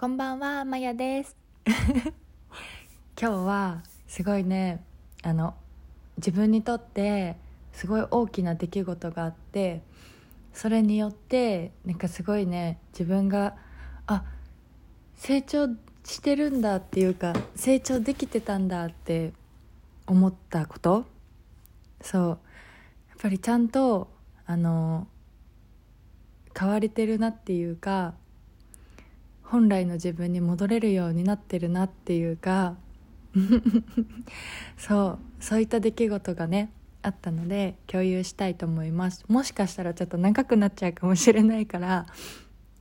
こんばんは、まやです。今日はすごいね、あの自分にとってすごい大きな出来事があって、それによってなんかすごいね、自分があ成長してるんだっていうか成長できてたんだって思ったこと、そうやっぱりちゃんとあの変われてるなっていうか。本来の自分に戻れるようになってるなっていうか そうそういった出来事がねあったので共有したいと思います。もしかしたらちょっと長くなっちゃうかもしれないから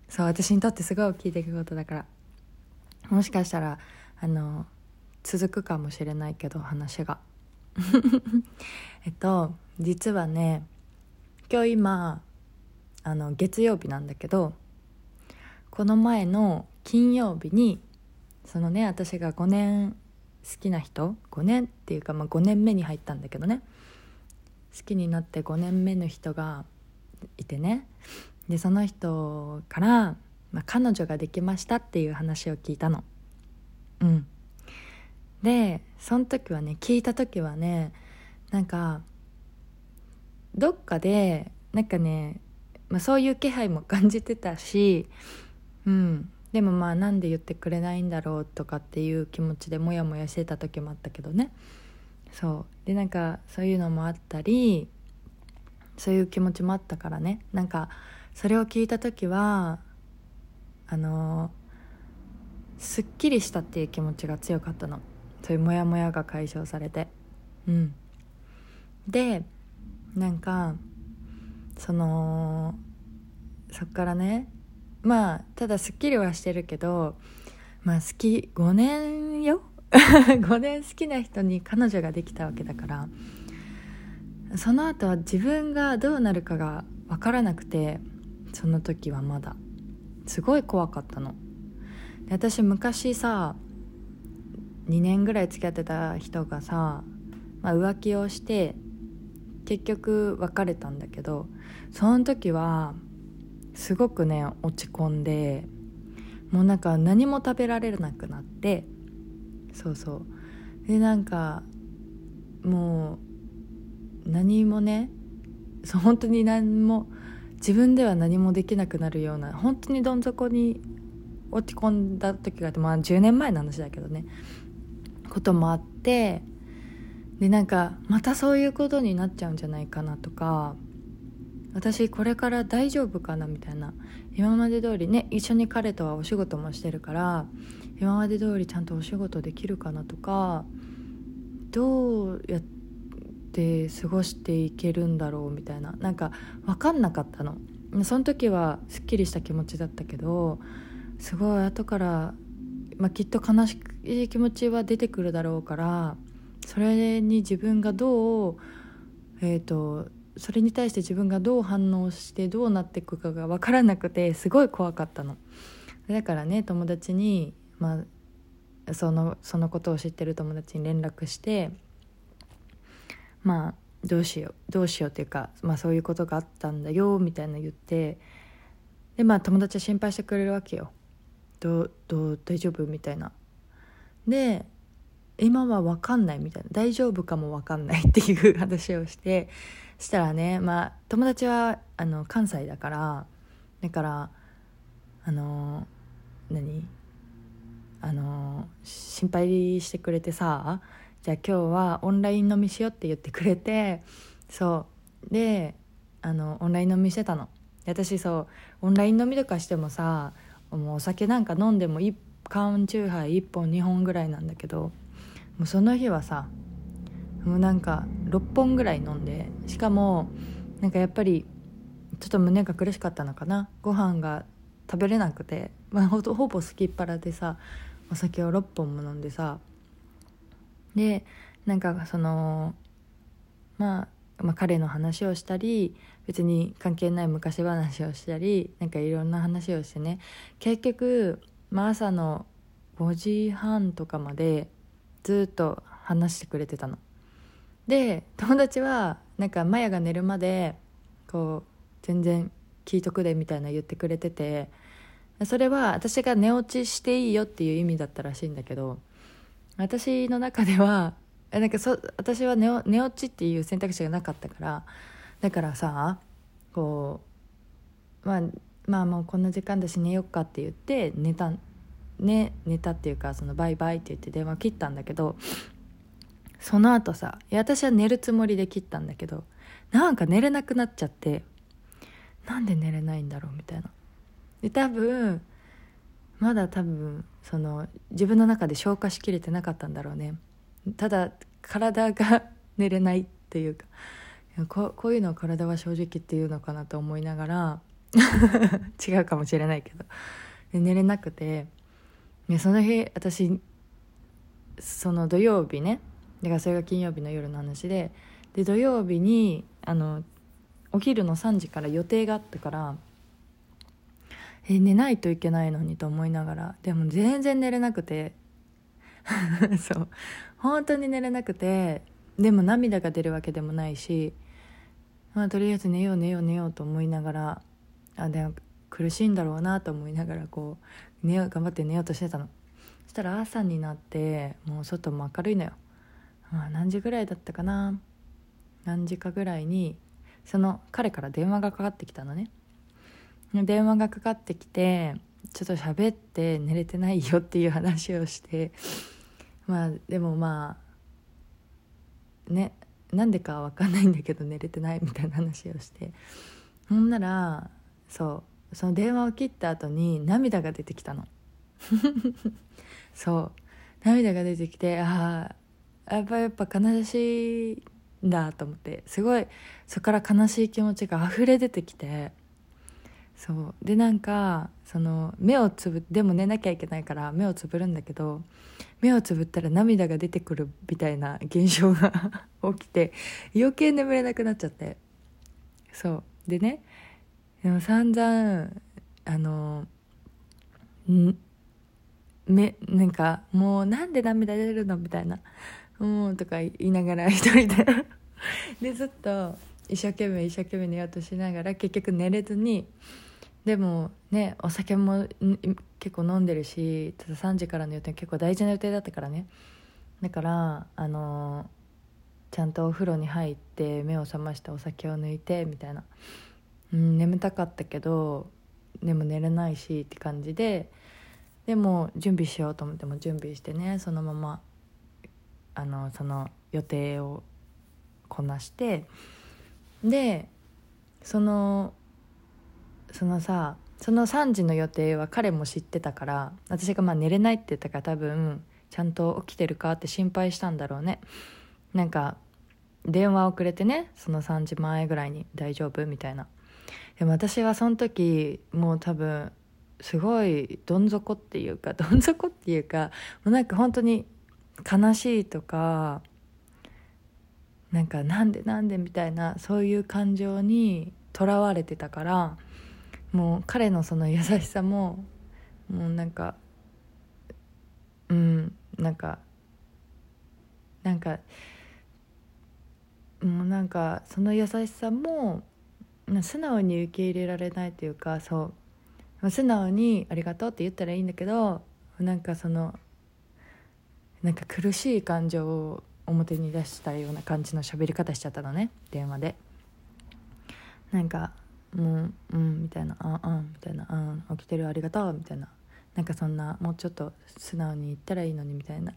そう私にとってすごい大きい出来事だからもしかしたらあの続くかもしれないけど話が。えっと実はね今日今あの月曜日なんだけどこの前の金曜日にそのね私が5年好きな人5年っていうか、まあ、5年目に入ったんだけどね好きになって5年目の人がいてねでその人から、まあ、彼女ができましたっていう話を聞いたの。うん。でその時はね聞いた時はねなんかどっかでなんかね、まあ、そういう気配も感じてたしうん、でもまあなんで言ってくれないんだろうとかっていう気持ちでモヤモヤしてた時もあったけどね。そう。でなんかそういうのもあったりそういう気持ちもあったからね。なんかそれを聞いた時はあのすっきりしたっていう気持ちが強かったの。そういうモヤモヤが解消されて。うん。でなんかそのそっからねまあただすっきりはしてるけどまあ好き5年よ？5年好きな人に彼女ができたわけだからその後は自分がどうなるかが分からなくてその時はまだ。すごい怖かったの。私昔さ2年ぐらい付き合ってた人がさ、まあ、浮気をして結局別れたんだけどその時はすごくね落ち込んでもうなんか何も食べられなくなってそうそう。でなんかもう何もねそう本当に何も自分では何もできなくなるような本当にどん底に落ち込んだ時があってまあ10年前の話だけどねこともあってでなんかまたそういうことになっちゃうんじゃないかなとか私これから大丈夫かなみたいな。今まで通りね一緒に彼とはお仕事もしてるから今まで通りちゃんとお仕事できるかなとかどうやって過ごしていけるんだろうみたいな。なんか分かんなかったの。その時はすっきりした気持ちだったけどすごい後から、まあ、きっと悲しい気持ちは出てくるだろうからそれに自分がどうえっ、ー、とそれに対して自分がどう反応してどうなっていくかが分からなくてすごい怖かったの。だからね友達に、まあ、そのそのことを知ってる友達に連絡してまあどうしようどうしようっていうか、まあ、そういうことがあったんだよみたいな言ってでまあ友達は心配してくれるわけよ。どうどう大丈夫？みたいな。で今は分かんないみたいな。大丈夫かも分かんないっていう話をしてしたらねまあ友達はあの関西だからだからあの何？あの心配してくれてさじゃあ今日はオンライン飲みしようって言ってくれてそう。であのオンライン飲みしてたの。私そうオンライン飲みとかしてもさもうお酒なんか飲んでも1缶チューハイ1本2本ぐらいなんだけどもうその日はさもうなんか6本ぐらい飲んでしかもなんかやっぱりちょっと胸が苦しかったのかなご飯が食べれなくて、まあ、ほほぼすきっ腹でさお酒を6本も飲んでさでなんかその、まあ、まあ彼の話をしたり別に関係ない昔話をしたりなんかいろんな話をしてね結局、まあ、朝の5時半とかまでずっと話してくれてたの。で友達はなんかマヤが寝るまでこう全然聞いとくでみたいな言ってくれててそれは私が寝落ちしていいよっていう意味だったらしいんだけど私の中ではなんかそ私は寝寝落ちっていう選択肢がなかったからだからさこう、まあ、まあもうこんな時間だし寝よっかって言って寝た,、ね、寝たっていうかそのバイバイって言って電話切ったんだけどその後さいや私は寝るつもりで切ったんだけどなんか寝れなくなっちゃってなんで寝れないんだろうみたいな。で多分まだ多分その自分の中で消化しきれてなかったんだろうね。ただ体が 寝れないっていうかここういうのを体は正直っていうのかなと思いながら 違うかもしれないけど寝れなくてその日私その土曜日ねだからそれが金曜日の夜の話でで土曜日にあのお昼の3時から予定があったからえ寝ないといけないのにと思いながらでも全然寝れなくて そう本当に寝れなくてでも涙が出るわけでもないし、まあ、とりあえず寝よう寝よう寝ようと思いながらあでも苦しいんだろうなと思いながらこう寝よう頑張って寝ようとしてたの。そしたら朝になってもう外も明るいのよ、まあ、何時ぐらいだったかな？何時かぐらいにその彼から電話がかかってきたのね。電話がかかってきてちょっと喋って寝れてないよっていう話をしてまあでもまあねなんでかわかんないんだけど寝れてないみたいな話をして。ほんならそうその電話を切った後に涙が出てきたの。そう涙が出てきてああやっぱやっぱ悲しいんだと思ってすごいそこから悲しい気持ちが溢れ出てきてそう。でなんかその目をつぶでも寝なきゃいけないから目をつぶるんだけど目をつぶったら涙が出てくるみたいな現象が 起きて余計眠れなくなっちゃって。そう。でねでも散々あのんめなんかもうなんで涙出るの？みたいな「うん」とか言いながら一人で。でずっと一生懸命一生懸命寝ようとしながら結局寝れずに。でもねお酒も結構飲んでるしただ3時からの予定結構大事な予定だったからね。だからあのちゃんとお風呂に入って目を覚ましてお酒を抜いてみたいな、うん、眠たかったけどでも寝れないしって感じで。でも準備しようと思っても準備してねそのままあのその予定をこなしてでそのそのさその3時の予定は彼も知ってたから私がまあ寝れないって言ったから多分ちゃんと起きてるかって心配したんだろうねなんか電話をくれてねその3時前ぐらいに「大丈夫?」みたいなでも私はその時もう多分すごいどん底っていうかどん底っていうかもうなんか本当に悲しいとかなんかなんでなんでみたいなそういう感情にとらわれてたからもう彼のその優しさももうなんかうんなんかなんかもうなんかその優しさも素直に受け入れられないというかそう。素直に「ありがとう」って言ったらいいんだけどなんかそのなんか苦しい感情を表に出したような感じの喋り方しちゃったのね電話で。なんかもううんみたいな「ああみたいな「うん起きてるありがとう」みたいな。なんかそんなもうちょっと素直に言ったらいいのにみたいな。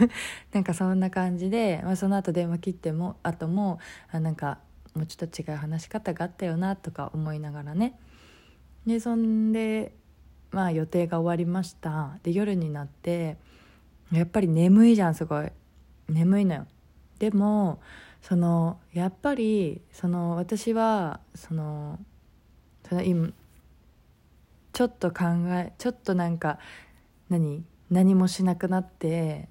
なんかそんな感じで、まあ、その後電話切っても後もあなんかもうちょっと違う話し方があったよなとか思いながらね。でそんでまあ予定が終わりました。で夜になってやっぱり眠いじゃんすごい。眠いのよ。でもそのやっぱりその私はそのその今ちょっと考えちょっとなんか何何もしなくなって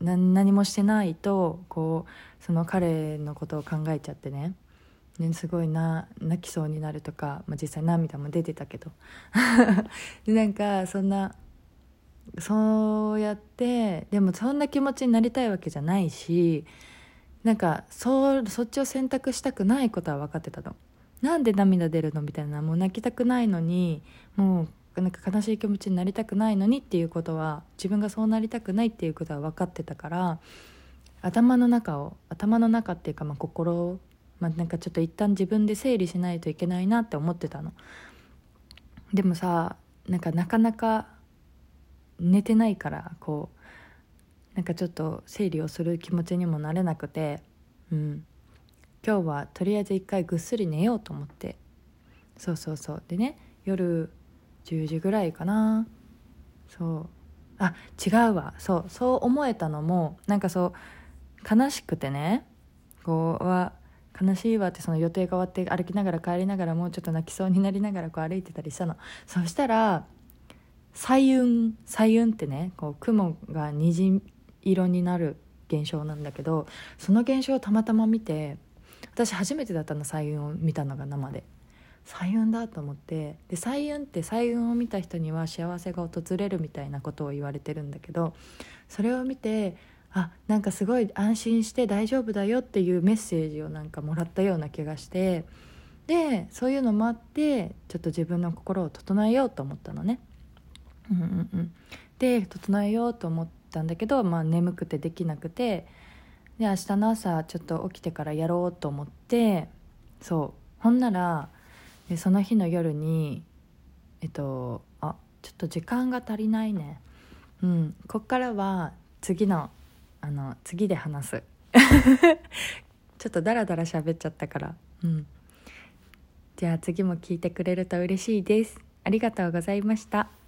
何もしてないとこうその彼のことを考えちゃってね。ねすごいな泣きそうになるとか、まあ、実際涙も出てたけど。でなんかそんなそうやってでもそんな気持ちになりたいわけじゃないしなんかそそっちを選択したくないことは分かってたの。なんで涙出るのみたいなもう泣きたくないのにもうなんか悲しい気持ちになりたくないのにっていうことは自分がそうなりたくないっていうことは分かってたから頭の中を頭の中っていうかまあ心を、まあ、なんかちょっと一旦自分で整理しないといけないなって思ってたの。でもさなんかなかなか寝てないからこうなんかちょっと整理をする気持ちにもなれなくて、うん、今日はとりあえず一回ぐっすり寝ようと思って。そうそうそう。でね夜10時ぐらいかな。そう。あ違うわ。そう。そう思えたのもなんかそう悲しくてね。こうは悲しいわってその予定が終わって歩きながら帰りながらもうちょっと泣きそうになりながらこう歩いてたりしたの。そしたら彩雲彩雲ってねこう雲が虹色になる現象なんだけどその現象をたまたま見て私初めてだったの彩雲を見たのが生で彩雲だと思ってで彩雲って彩雲を見た人には幸せが訪れるみたいなことを言われてるんだけどそれを見てあなんかすごい安心して大丈夫だよっていうメッセージをなんかもらったような気がしてでそういうのもあってちょっと自分の心を整えようと思ったのね。うんうんうん、で整えようと思ったんだけど、まあ、眠くてできなくて。で明日の朝ちょっと起きてからやろうと思って。そう。ほんならでその日の夜にえっとあちょっと時間が足りないね。うん。こっからは次のあの次で話す。ちょっとダラダラ喋っちゃったから。うん。じゃあ次も聞いてくれると嬉しいです。ありがとうございました。